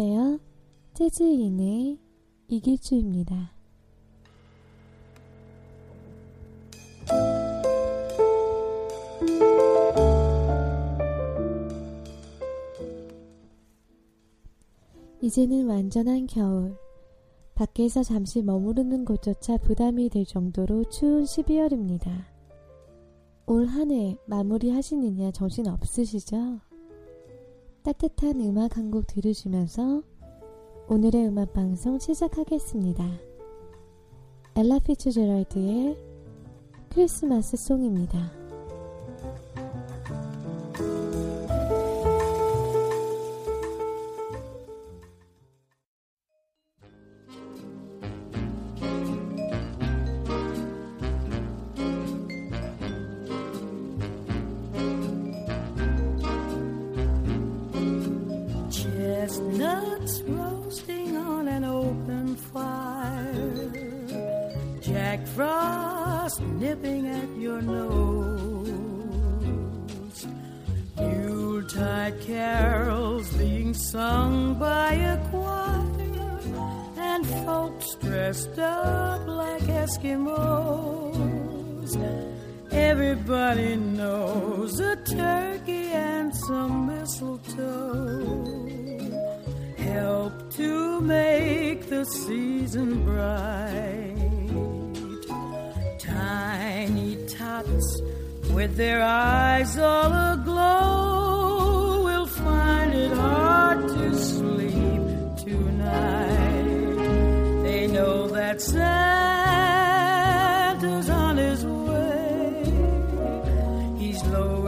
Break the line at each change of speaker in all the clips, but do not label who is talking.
안녕하세요. 재즈인의 이길주입니다. 이제는 완전한 겨울. 밖에서 잠시 머무르는 곳조차 부담이 될 정도로 추운 12월입니다. 올 한 해 마무리 하시느냐 정신 없으시죠? 따뜻한 음악 한 곡 들으시면서 오늘의 음악 방송 시작하겠습니다. 엘라 피츠제럴드의 크리스마스 송입니다.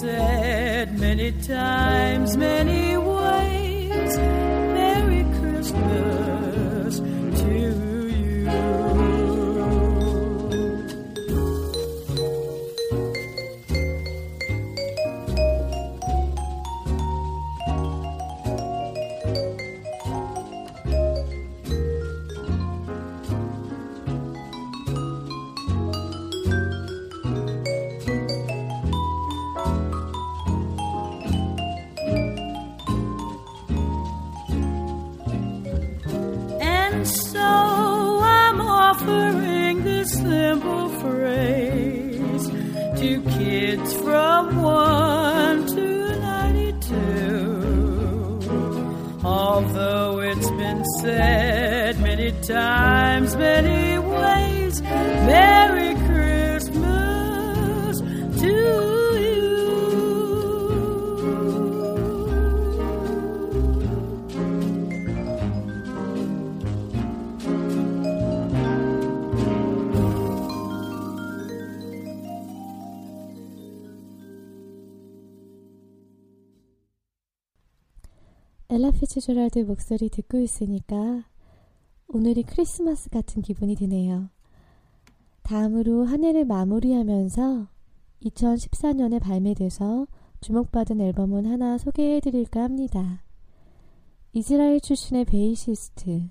said many times, many
say. 피츠제럴드 목소리 듣고 있으니까 오늘이 크리스마스 같은 기분이 드네요. 다음으로 한 해를 마무리하면서 2014년에 발매돼서 주목받은 앨범을 하나 소개해드릴까 합니다. 이스라엘 출신의 베이시스트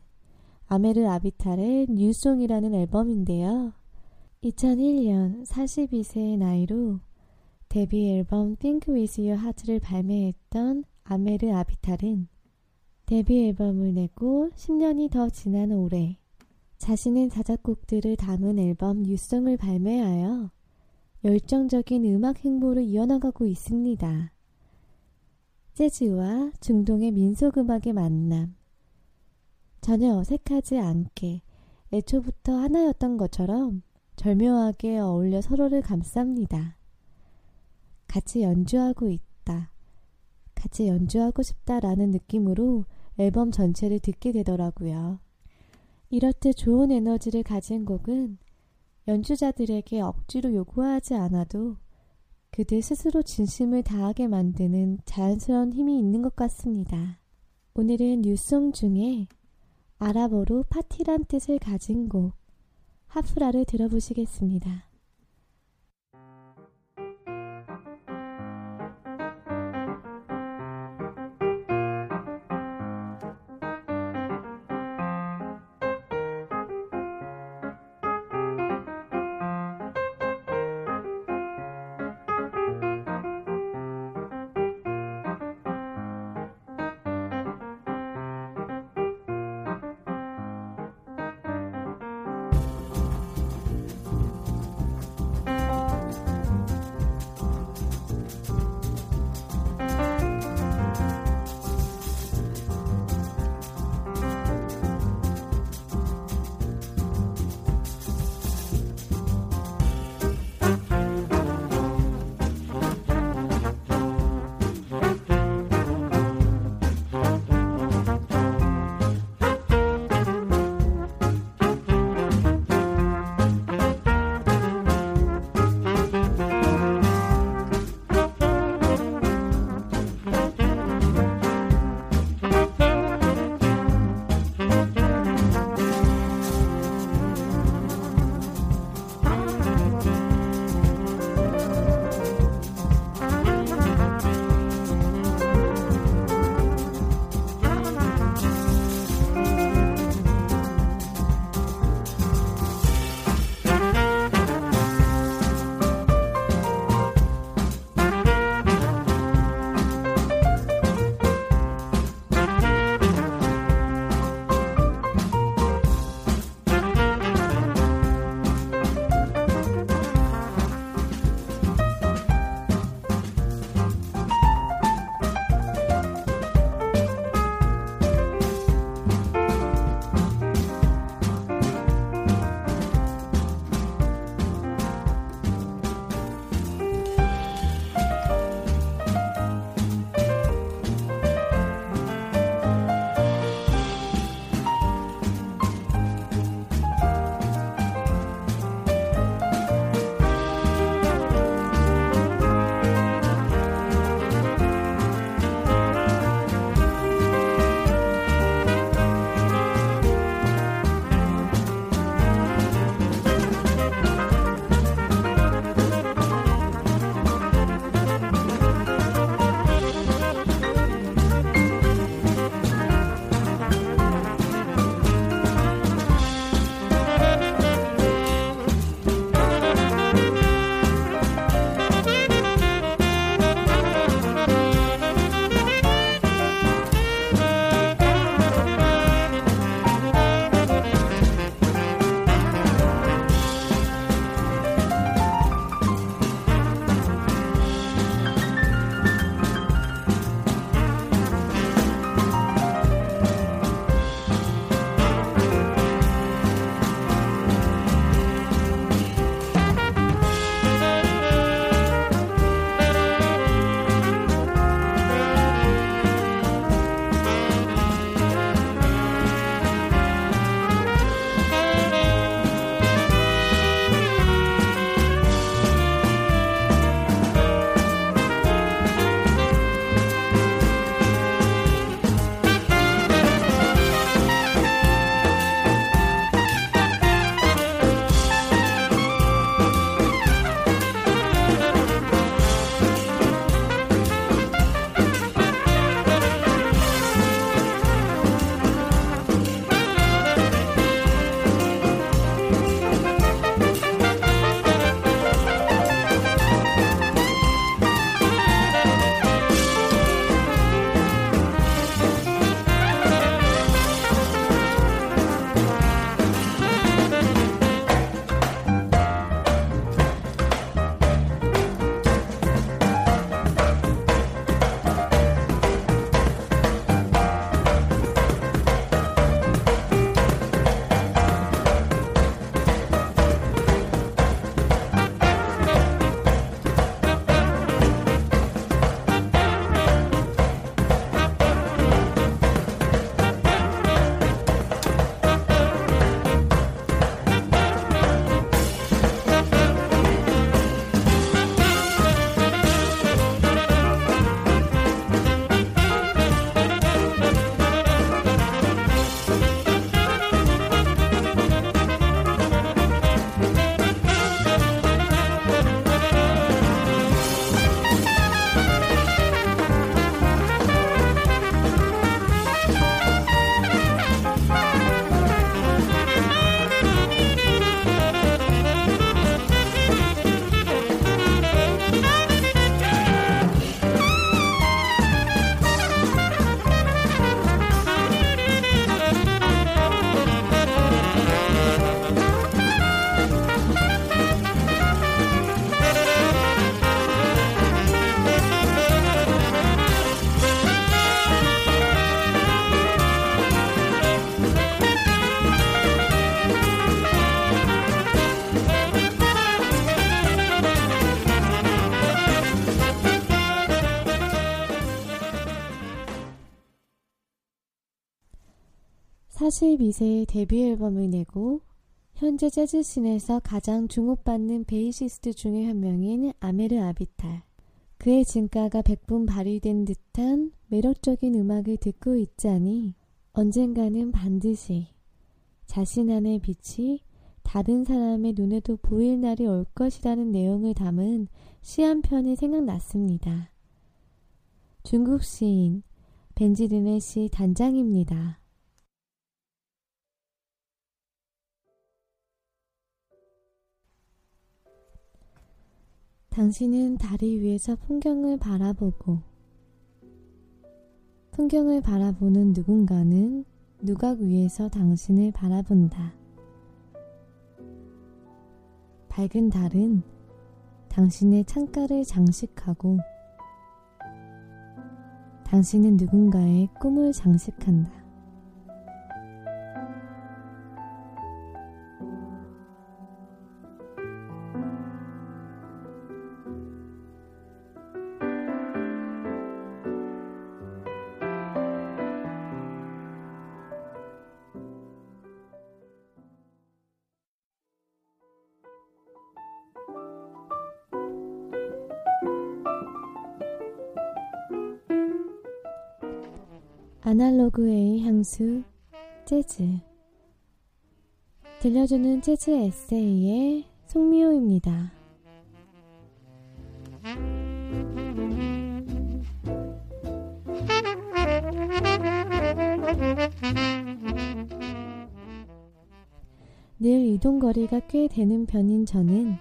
오메르 아비탈의 New Song이라는 앨범인데요. 2001년 42세의 나이로 데뷔 앨범 Think With Your Heart를 발매했던 오메르 아비탈은 데뷔 앨범을 내고 10년이 더 지난 올해 자신의 자작곡들을 담은 앨범 뉴송을 발매하여 열정적인 음악 행보를 이어나가고 있습니다. 재즈와 중동의 민속음악의 만남. 전혀 어색하지 않게 애초부터 하나였던 것처럼 절묘하게 어울려 서로를 감쌉니다. 같이 연주하고 있다. 같이 연주하고 싶다라는 느낌으로 앨범 전체를 듣게 되더라고요. 이렇듯 좋은 에너지를 가진 곡은 연주자들에게 억지로 요구하지 않아도 그들 스스로 진심을 다하게 만드는 자연스러운 힘이 있는 것 같습니다. 오늘은 뉴송 중에 아랍어로 파티란 뜻을 가진 곡 하프라를 들어보시겠습니다. 42세에 데뷔 앨범을 내고 현재 재즈씬에서 가장 주목받는 베이시스트 중의 한 명인 아메르 아비탈. 그의 진가가 백분 발휘된 듯한 매력적인 음악을 듣고 있자니 언젠가는 반드시 자신 안의 빛이 다른 사람의 눈에도 보일 날이 올 것이라는 내용을 담은 시 한 편이 생각났습니다. 중국 시인 벤지른의 시 단장입니다. 당신은 다리 위에서 풍경을 바라보고 풍경을 바라보는 누군가는 누각 위에서 당신을 바라본다. 밝은 달은 당신의 창가를 장식하고 당신은 누군가의 꿈을 장식한다. 아날로그의 향수 재즈 들려주는 재즈 에세이의 송미호입니다. 늘 이동거리가 꽤 되는 편인 저는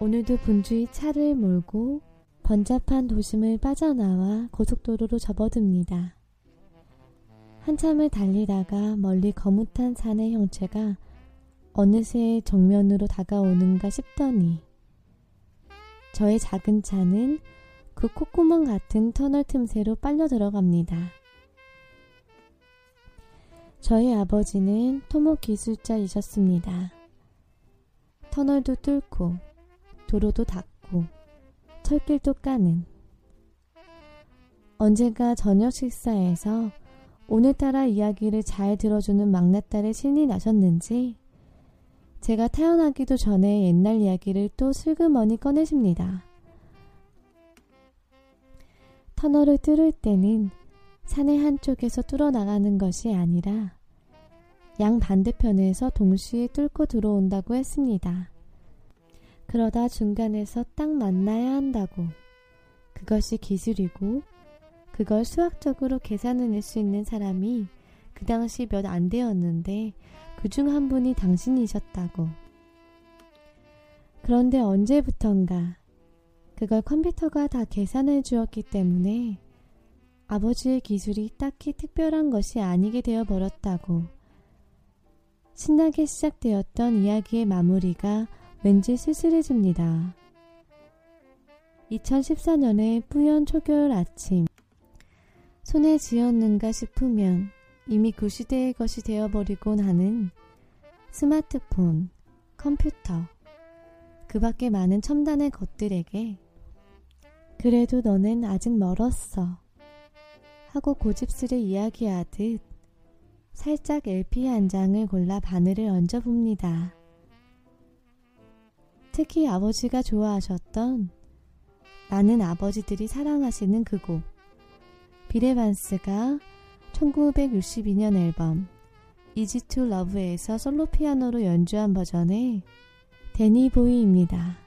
오늘도 분주히 차를 몰고 번잡한 도심을 빠져나와 고속도로로 접어듭니다. 한참을 달리다가 멀리 거뭇한 산의 형체가 어느새 정면으로 다가오는가 싶더니 저의 작은 차는 그 콧구멍 같은 터널 틈새로 빨려 들어갑니다. 저희 아버지는 토목 기술자이셨습니다. 터널도 뚫고 도로도 닦고 철길도 까는 언젠가 저녁 식사에서 오늘따라 이야기를 잘 들어주는 막내딸의 신이 나셨는지 제가 태어나기도 전에 옛날 이야기를 또 슬그머니 꺼내십니다. 터널을 뚫을 때는 산의 한쪽에서 뚫어나가는 것이 아니라 양 반대편에서 동시에 뚫고 들어온다고 했습니다. 그러다 중간에서 딱 만나야 한다고. 그것이 기술이고 그걸 수학적으로 계산해낼 수 있는 사람이 그 당시 몇 안 되었는데 그 중 한 분이 당신이셨다고. 그런데 언제부턴가 그걸 컴퓨터가 다 계산해 주었기 때문에 아버지의 기술이 딱히 특별한 것이 아니게 되어 버렸다고. 신나게 시작되었던 이야기의 마무리가 왠지 쓸쓸해집니다. 2014년의 뿌연 초겨울 아침, 손에 쥐었는가 싶으면 이미 그 시대의 것이 되어버리곤 하는 스마트폰, 컴퓨터, 그 밖에 많은 첨단의 것들에게 그래도 너는 아직 멀었어. 하고 고집스레 이야기하듯 살짝 LP 한 장을 골라 바늘을 얹어봅니다. 특히 아버지가 좋아하셨던 많은 아버지들이 사랑하시는 그 곡. 비레반스가 1962년 앨범 Easy to Love에서 솔로 피아노로 연주한 버전의 데니 보이입니다.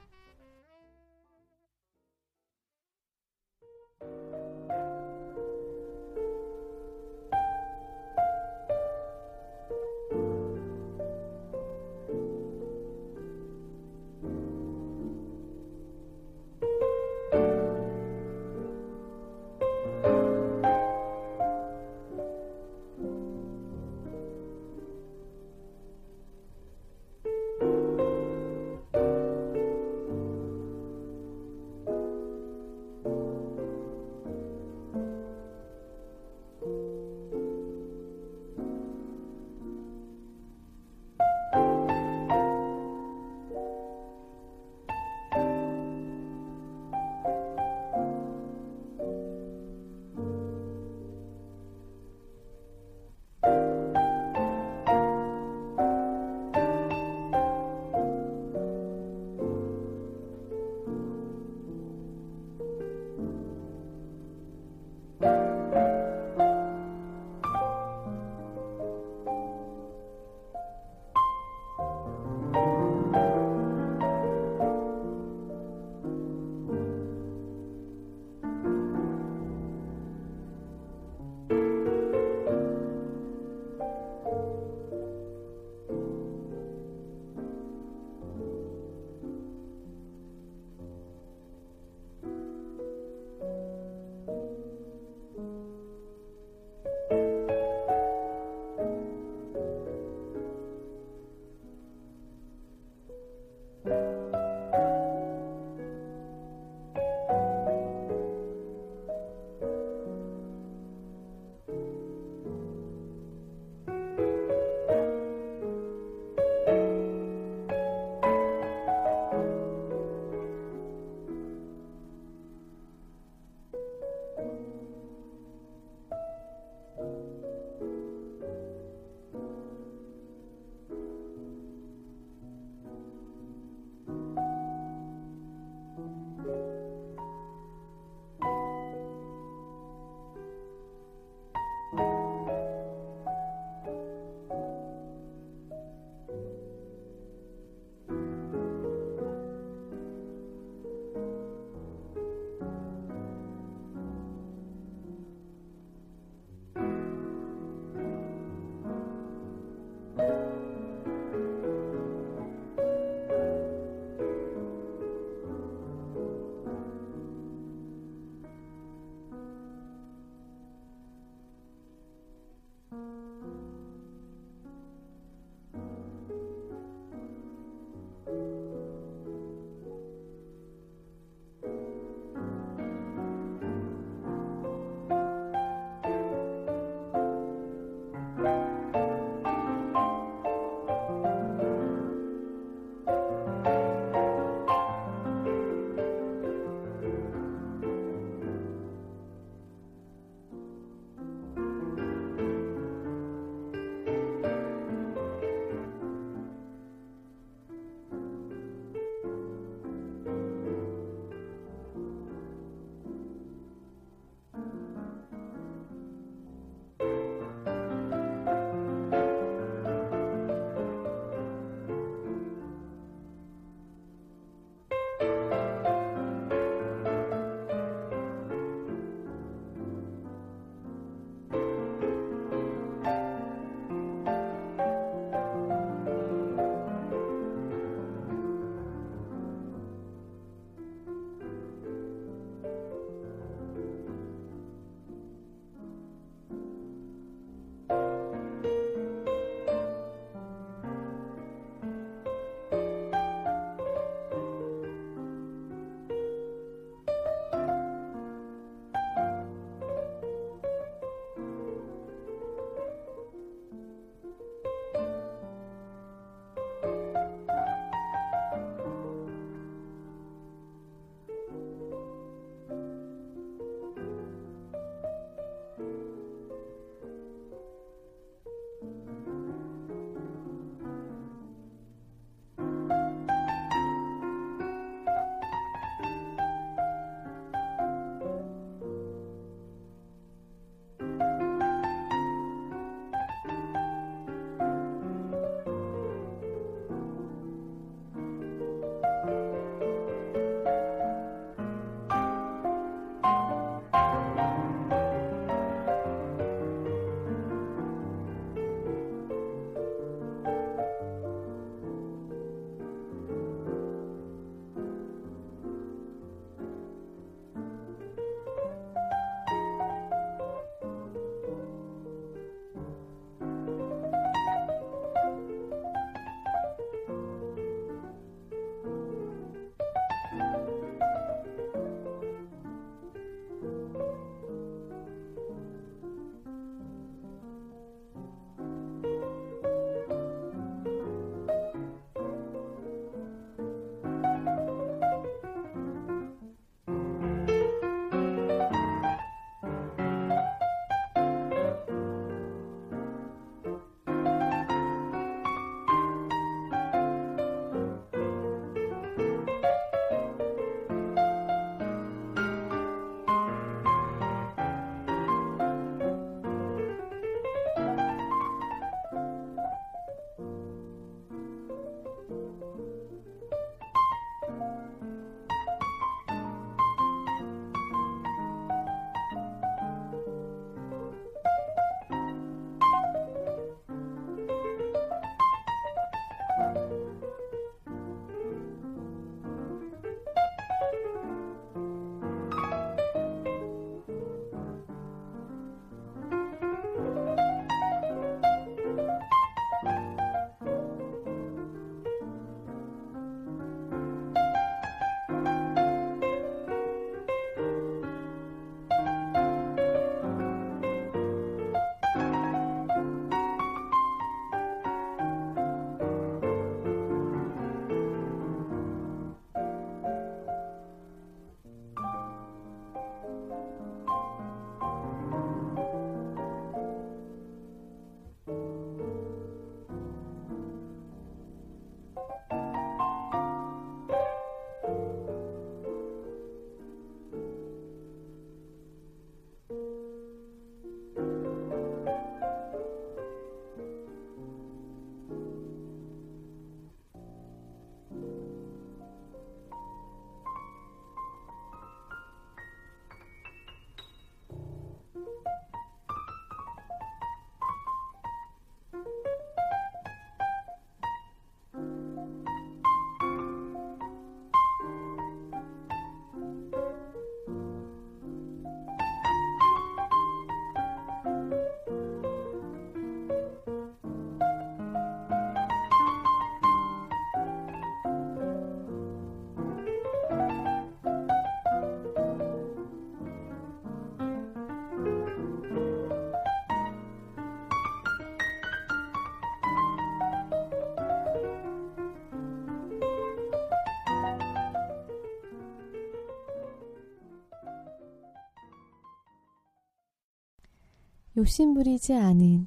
욕심부리지 않은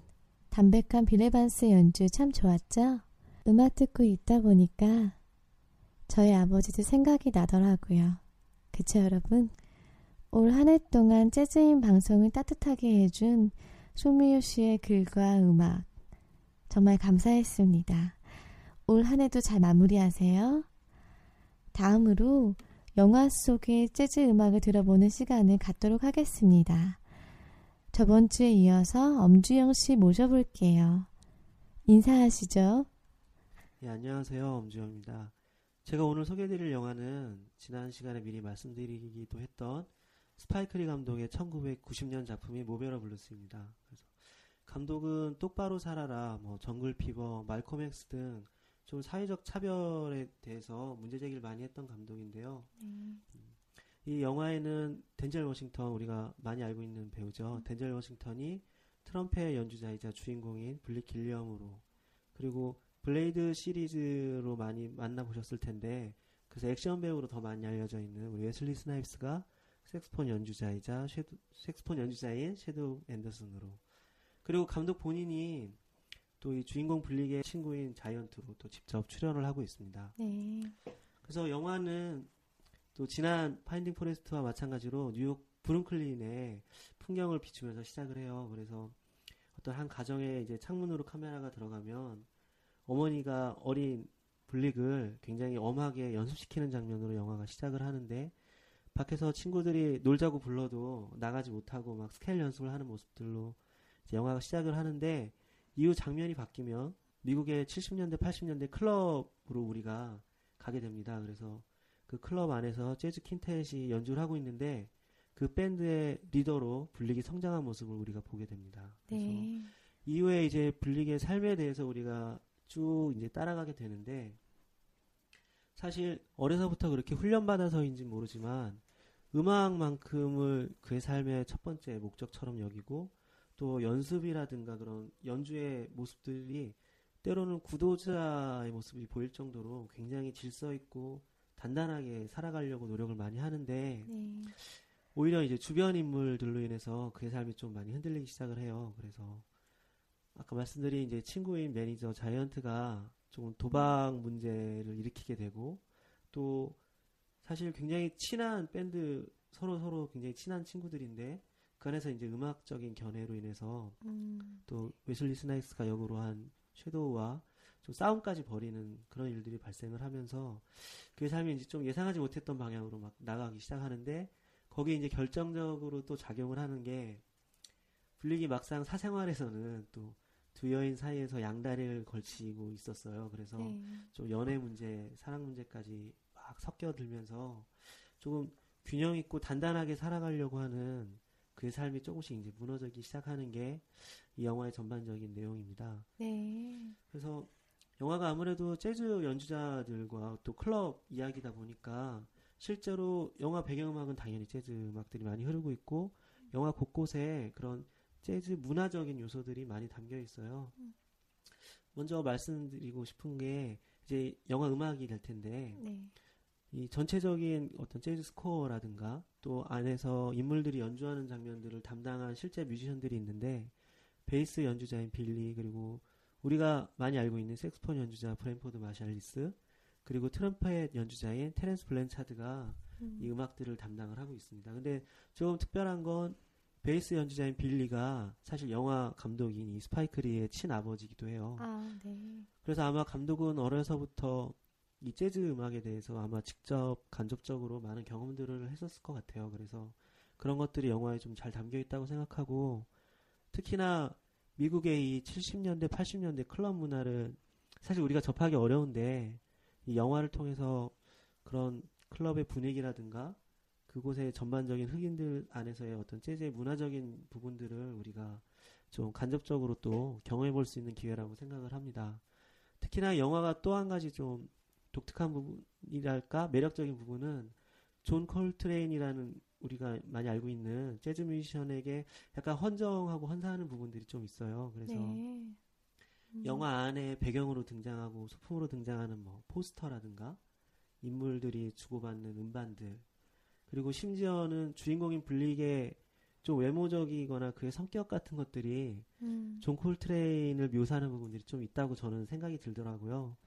담백한 빌레반스 연주 참 좋았죠? 음악 듣고 있다 보니까 저희 아버지도 생각이 나더라고요. 그쵸, 여러분? 올 한 해 동안 재즈인 방송을 따뜻하게 해준 송미호 씨의 글과 음악 정말 감사했습니다. 올 한 해도 잘 마무리하세요. 다음으로 영화 속의 재즈 음악을 들어보는 시간을 갖도록 하겠습니다. 저번 주에 이어서 엄주영 씨 모셔볼게요. 인사하시죠.
예, 안녕하세요. 엄주영입니다. 제가 오늘 소개해드릴 영화는 지난 시간에 미리 말씀드리기도 했던 스파이크 리 감독의 1990년 작품인 모베러 블루스입니다. 그래서 감독은 똑바로 살아라, 뭐 정글 피버, 말콤 엑스 등 좀 사회적 차별에 대해서 문제 제기를 많이 했던 감독인데요. 음, 이 영화에는 덴젤 워싱턴 우리가 많이 알고 있는 배우죠. 덴젤 워싱턴이 트럼펫 연주자이자 주인공인 블릭 길리엄으로 그리고 블레이드 시리즈로 많이 만나보셨을 텐데 그래서 액션 배우로 더 많이 알려져 있는 우리 웨슬리 스나이프스가 색스폰 연주자이자 섀도, 색스폰 연주자인 섀도우 앤더슨으로 그리고 감독 본인이 또 이 주인공 블릭의 친구인 자이언트로 또 직접 출연을 하고 있습니다.
네.
그래서 영화는 또 지난 파인딩 포레스터와 마찬가지로 뉴욕 브루클린의 풍경을 비추면서 시작을 해요. 그래서 어떤 한 가정에 이제 창문으로 카메라가 들어가면 어머니가 어린 블릭을 굉장히 엄하게 연습시키는 장면으로 영화가 시작을 하는데 밖에서 친구들이 놀자고 불러도 나가지 못하고 막 스케일 연습을 하는 모습들로 영화가 시작을 하는데 이후 장면이 바뀌면 미국의 70년대, 80년대 클럽으로 우리가 가게 됩니다. 그래서 그 클럽 안에서 재즈 킨텟이 연주를 하고 있는데 그 밴드의 리더로 블릭이 성장한 모습을 우리가 보게 됩니다. 그래서
네.
이후에 이제 블릭의 삶에 대해서 우리가 쭉 이제 따라가게 되는데 사실 어려서부터 그렇게 훈련받아서인지 모르지만 음악만큼을 그의 삶의 첫 번째 목적처럼 여기고 또 연습이라든가 그런 연주의 모습들이 때로는 구도자의 모습이 보일 정도로 굉장히 질서 있고 단단하게 살아가려고 노력을 많이 하는데
네.
오히려 이제 주변 인물들로 인해서 그의 삶이 좀 많이 흔들리기 시작을 해요. 그래서 아까 말씀드린 이제 친구인 매니저 자이언트가 좀 도박 문제를 일으키게 되고 또 사실 굉장히 친한 밴드 서로 서로 굉장히 친한 친구들인데 그 안에서 이제 음악적인 견해로 인해서
음,
또 웨슬리 스나입스가 역으로 한 섀도우와 좀 싸움까지 벌이는 그런 일들이 발생을 하면서 그의 삶이 이제 좀 예상하지 못했던 방향으로 막 나가기 시작하는데 거기에 이제 결정적으로 또 작용을 하는 게 블릭이 막상 사생활에서는 또 두 여인 사이에서 양다리를 걸치고 있었어요. 그래서
네.
좀 연애 문제, 사랑 문제까지 막 섞여들면서 조금 균형 있고 단단하게 살아가려고 하는 그의 삶이 조금씩 이제 무너지기 시작하는 게 이 영화의 전반적인 내용입니다.
네.
그래서 영화가 아무래도 재즈 연주자들과 또 클럽 이야기다 보니까 실제로 영화 배경음악은 당연히 재즈 음악들이 많이 흐르고 있고 영화 곳곳에 그런 재즈 문화적인 요소들이 많이 담겨 있어요. 먼저 말씀드리고 싶은 게 이제 영화 음악이 될 텐데
네.
이 전체적인 어떤 재즈 스코어라든가 또 안에서 인물들이 연주하는 장면들을 담당한 실제 뮤지션들이 있는데 베이스 연주자인 빌 리 그리고 우리가 많이 알고 있는 색스폰 연주자 브랜포드 마샬리스 그리고 트럼펫 연주자인 테렌스 블렌차드가
음,
이 음악들을 담당을 하고 있습니다. 근데 좀 특별한 건 베이스 연주자인 빌 리가 사실 영화 감독인 이 스파이크 리의 친아버지기도 해요.
아, 네.
그래서 아마 감독은 어려서부터 이 재즈 음악에 대해서 아마 직접 간접적으로 많은 경험들을 했었을 것 같아요. 그래서 그런 것들이 영화에 좀 잘 담겨 있다고 생각하고 특히나 미국의 이 70년대, 80년대 클럽 문화를 사실 우리가 접하기 어려운데 이 영화를 통해서 그런 클럽의 분위기라든가 그곳의 전반적인 흑인들 안에서의 어떤 재즈의 문화적인 부분들을 우리가 좀 간접적으로 또 경험해 볼 수 있는 기회라고 생각을 합니다. 특히나 영화가 또 한 가지 좀 독특한 부분이랄까 매력적인 부분은 존 콜트레인이라는 우리가 많이 알고 있는 재즈 뮤지션에게 약간 헌정하고 헌사하는 부분들이 좀 있어요. 그래서
네. 음,
영화 안에 배경으로 등장하고 소품으로 등장하는 뭐 포스터라든가 인물들이 주고받는 음반들 그리고 심지어는 주인공인 블릭의 좀 외모적이거나 그의 성격 같은 것들이
음.
존 콜트레인을 묘사하는 부분들이 좀 있다고 저는 생각이 들더라고요.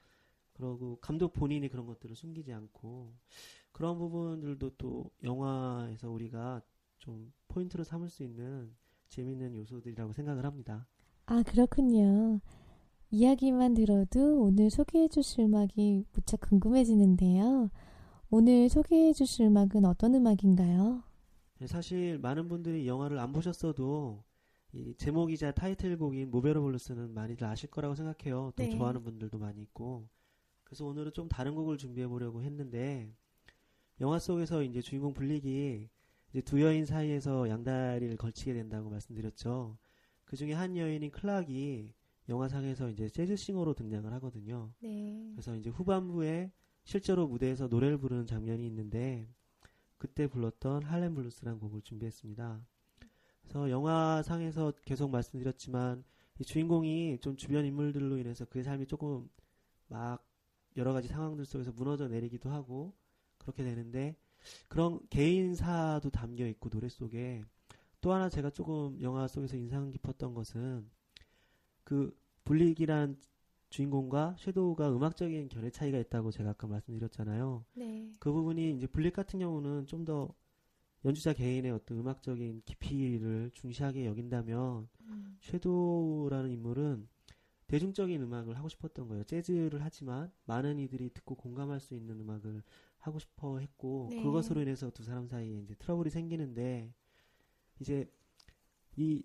그러고 감독 본인이 그런 것들을 숨기지 않고 그런 부분들도 또 영화 에서 우리가 좀 포인트로 삼을 수 있는 재밌는 요소들이라고 생각을 합니다.
아, 그렇군요. 이야기만 들어도 오늘 소개해 주실 음악이 무척 궁금해지는데요. 오늘 소개해 주실 음악은 어떤 음악인가요?
네, 사실 많은 분들이 영화를 안 보셨어도 이 제목이자 타이틀곡인 모베러 블루스는 많이들 아실 거라고 생각해요. 또
네.
좋아하는 분들도 많이 있고. 그래서 오늘은 좀 다른 곡을 준비해 보려고 했는데 영화 속에서 이제 주인공 블릭이 이제 두 여인 사이에서 양다리를 걸치게 된다고 말씀드렸죠. 그 중에 한 여인인 클락이 영화상에서 이제 재즈싱어로 등장을 하거든요.
네.
그래서 이제 후반부에 실제로 무대에서 노래를 부르는 장면이 있는데 그때 불렀던 할렘 블루스라는 곡을 준비했습니다. 그래서 영화상에서 계속 말씀드렸지만 이 주인공이 좀 주변 인물들로 인해서 그의 삶이 조금 막 여러 가지 상황들 속에서 무너져 내리기도 하고 그렇게 되는데 그런 개인사도 담겨 있고 노래 속에 또 하나 제가 조금 영화 속에서 인상 깊었던 것은 그 블릭이란 주인공과 섀도우가 음악적인 결의 차이가 있다고 제가 아까 말씀드렸잖아요.
네.
그 부분이 이제 블랙 같은 경우는 좀 더 연주자 개인의 어떤 음악적인 깊이를 중시하게 여긴다면
음.
섀도우라는 인물은 대중적인 음악을 하고 싶었던 거예요. 재즈를 하지만 많은 이들이 듣고 공감할 수 있는 음악을 하고 싶어 했고
네.
그것으로 인해서 두 사람 사이에 이제 트러블이 생기는데 이제 이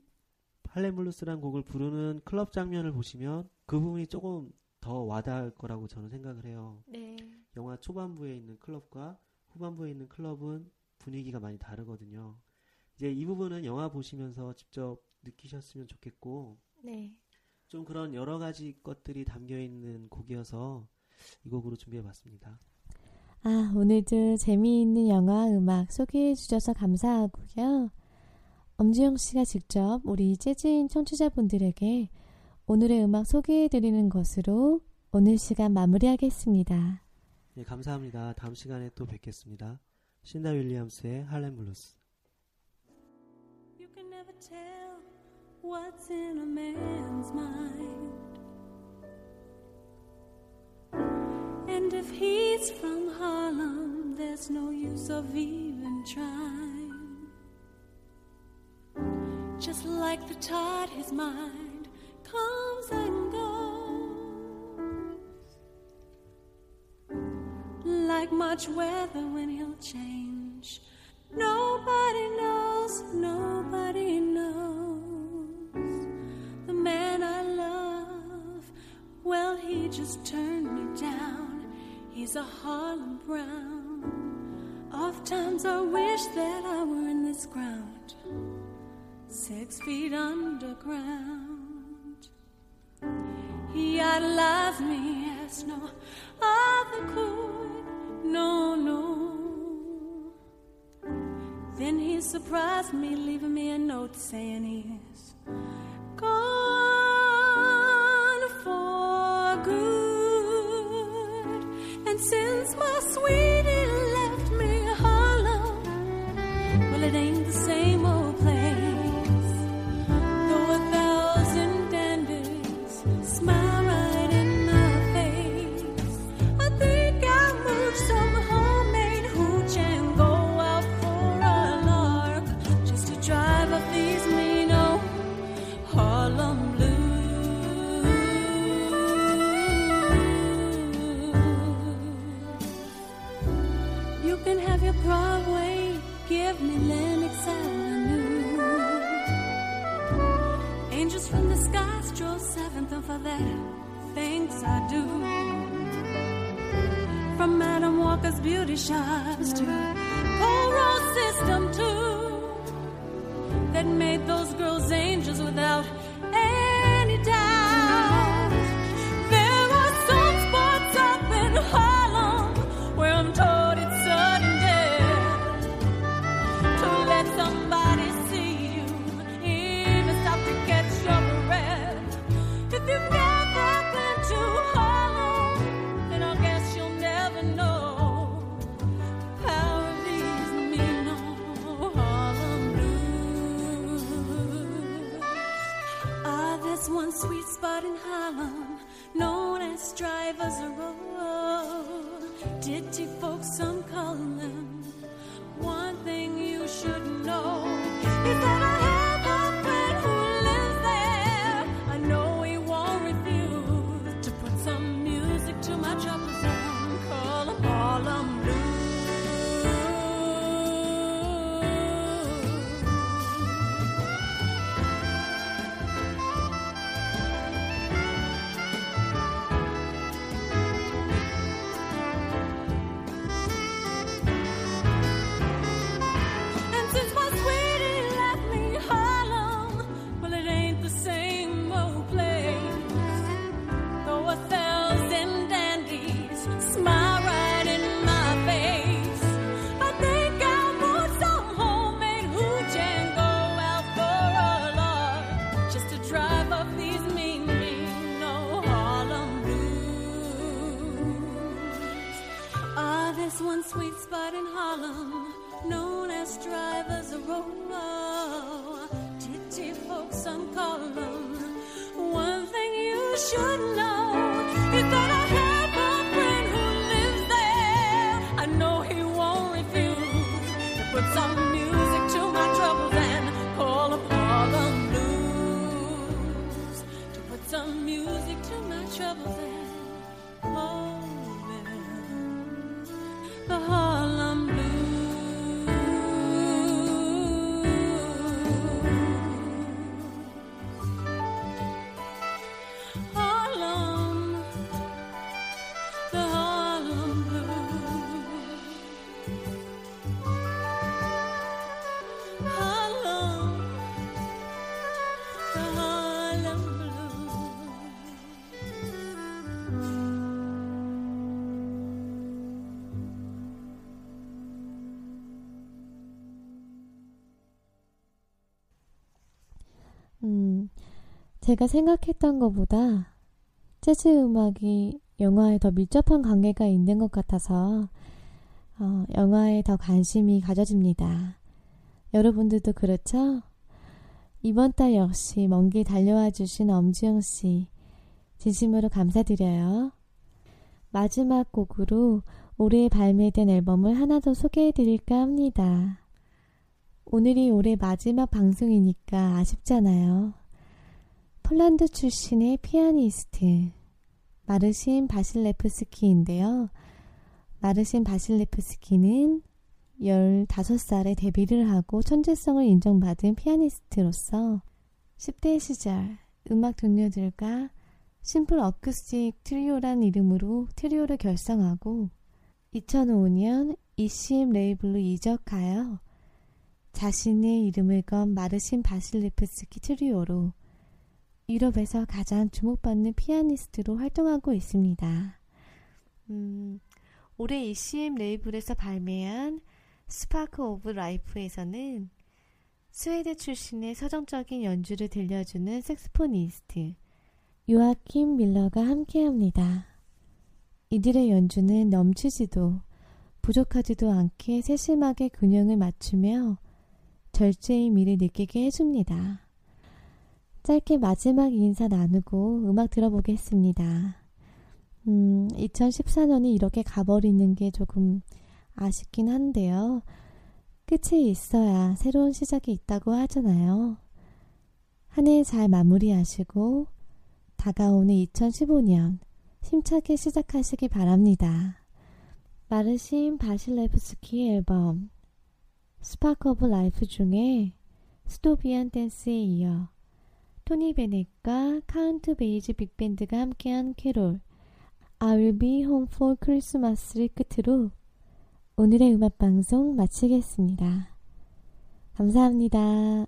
할렘 블루스라는 곡을 부르는 클럽 장면을 보시면 그 부분이 조금 더 와닿을 거라고 저는 생각을 해요.
네.
영화 초반부에 있는 클럽과 후반부에 있는 클럽은 분위기가 많이 다르거든요. 이제 이 부분은 영화 보시면서 직접 느끼셨으면 좋겠고,
네.
좀 그런 여러 가지 것들이 담겨 있는 곡이어서 이 곡으로 준비해 봤습니다.
아, 오늘도 재미있는 영화 음악 소개해 주셔서 감사하고요. 엄지영 씨가 직접 우리 재즈인 청취자분들에게 오늘의 음악 소개해 드리는 것으로 오늘 시간 마무리하겠습니다.
네, 감사합니다. 다음 시간에 또 뵙겠습니다. 신다 윌리엄스의 할렘 블루스.
You can never tell what's in a man's mind. And if he's from Harlem, there's no use of even trying. Just like the tide, his mind comes and goes. Like much weather when he'll change. Nobody knows, nobody knows. The man I love, well, he just turned me down. He's a Harlem Brown. Oft times I wish that I were in this ground, six feet underground. He idolized me as no other could. No, no. Then he surprised me, leaving me a note saying he's since my sweetie for that, thanks I do. From Madam Walker's beauty shops to Pole Road System too, that made those girls angels without There's one sweet spot in Harlem known as Drivers Row. Titty folks, some call them. One thing you should know
제가 생각했던 것보다 재즈 음악이 영화에 더 밀접한 관계가 있는 것 같아서 어, 영화에 더 관심이 가져집니다. 여러분들도 그렇죠? 이번 달 역시 먼 길 달려와 주신 엄지영 씨 진심으로 감사드려요. 마지막 곡으로 올해 발매된 앨범을 하나 더 소개해 드릴까 합니다. 오늘이 올해 마지막 방송이니까 아쉽잖아요. 폴란드 출신의 피아니스트 마르신 바실레프스키인데요. 마르신 바실레프스키는 15살에 데뷔를 하고 천재성을 인정받은 피아니스트로서 10대 시절 음악 동료들과 Simple Acoustic Trio란 이름으로 트리오를 결성하고 2005년 ECM 레이블로 이적하여 자신의 이름을 건 마르신 바실레프스키 트리오로 유럽에서 가장 주목받는 피아니스트로 활동하고 있습니다. 음, 올해 ECM 레이블에서 발매한 Spark of Life에서는 스웨덴 출신의 서정적인 연주를 들려주는 색스포니스트 요아킴 밀더가 함께합니다. 이들의 연주는 넘치지도 부족하지도 않게 세심하게 균형을 맞추며 절제의 미를 느끼게 해줍니다. 짧게 마지막 인사 나누고 음악 들어보겠습니다. 음, 2014년이 이렇게 가버리는 게 조금 아쉽긴 한데요. 끝이 있어야 새로운 시작이 있다고 하잖아요. 한 해 잘 마무리하시고 다가오는 2015년 힘차게 시작하시기 바랍니다. 마르신 바실레프스키 앨범 Spark of Life 중에 Sudovian Dance에 이어 토니 베넷과 카운트 베이시 빅밴드가 함께한 캐롤 I will be home for Christmas를 끝으로 오늘의 음악 방송 마치겠습니다. 감사합니다.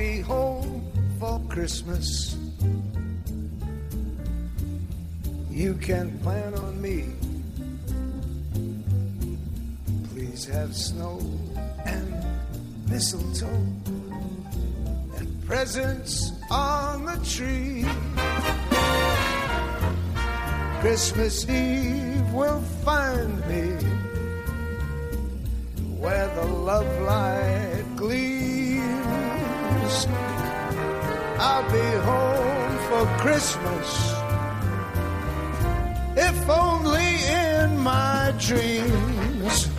Be home for Christmas. You can plan on me. Please have snow and mistletoe and presents on the tree. Christmas Eve will find me where the love light gleams. I'll be home for Christmas, if only in my dreams.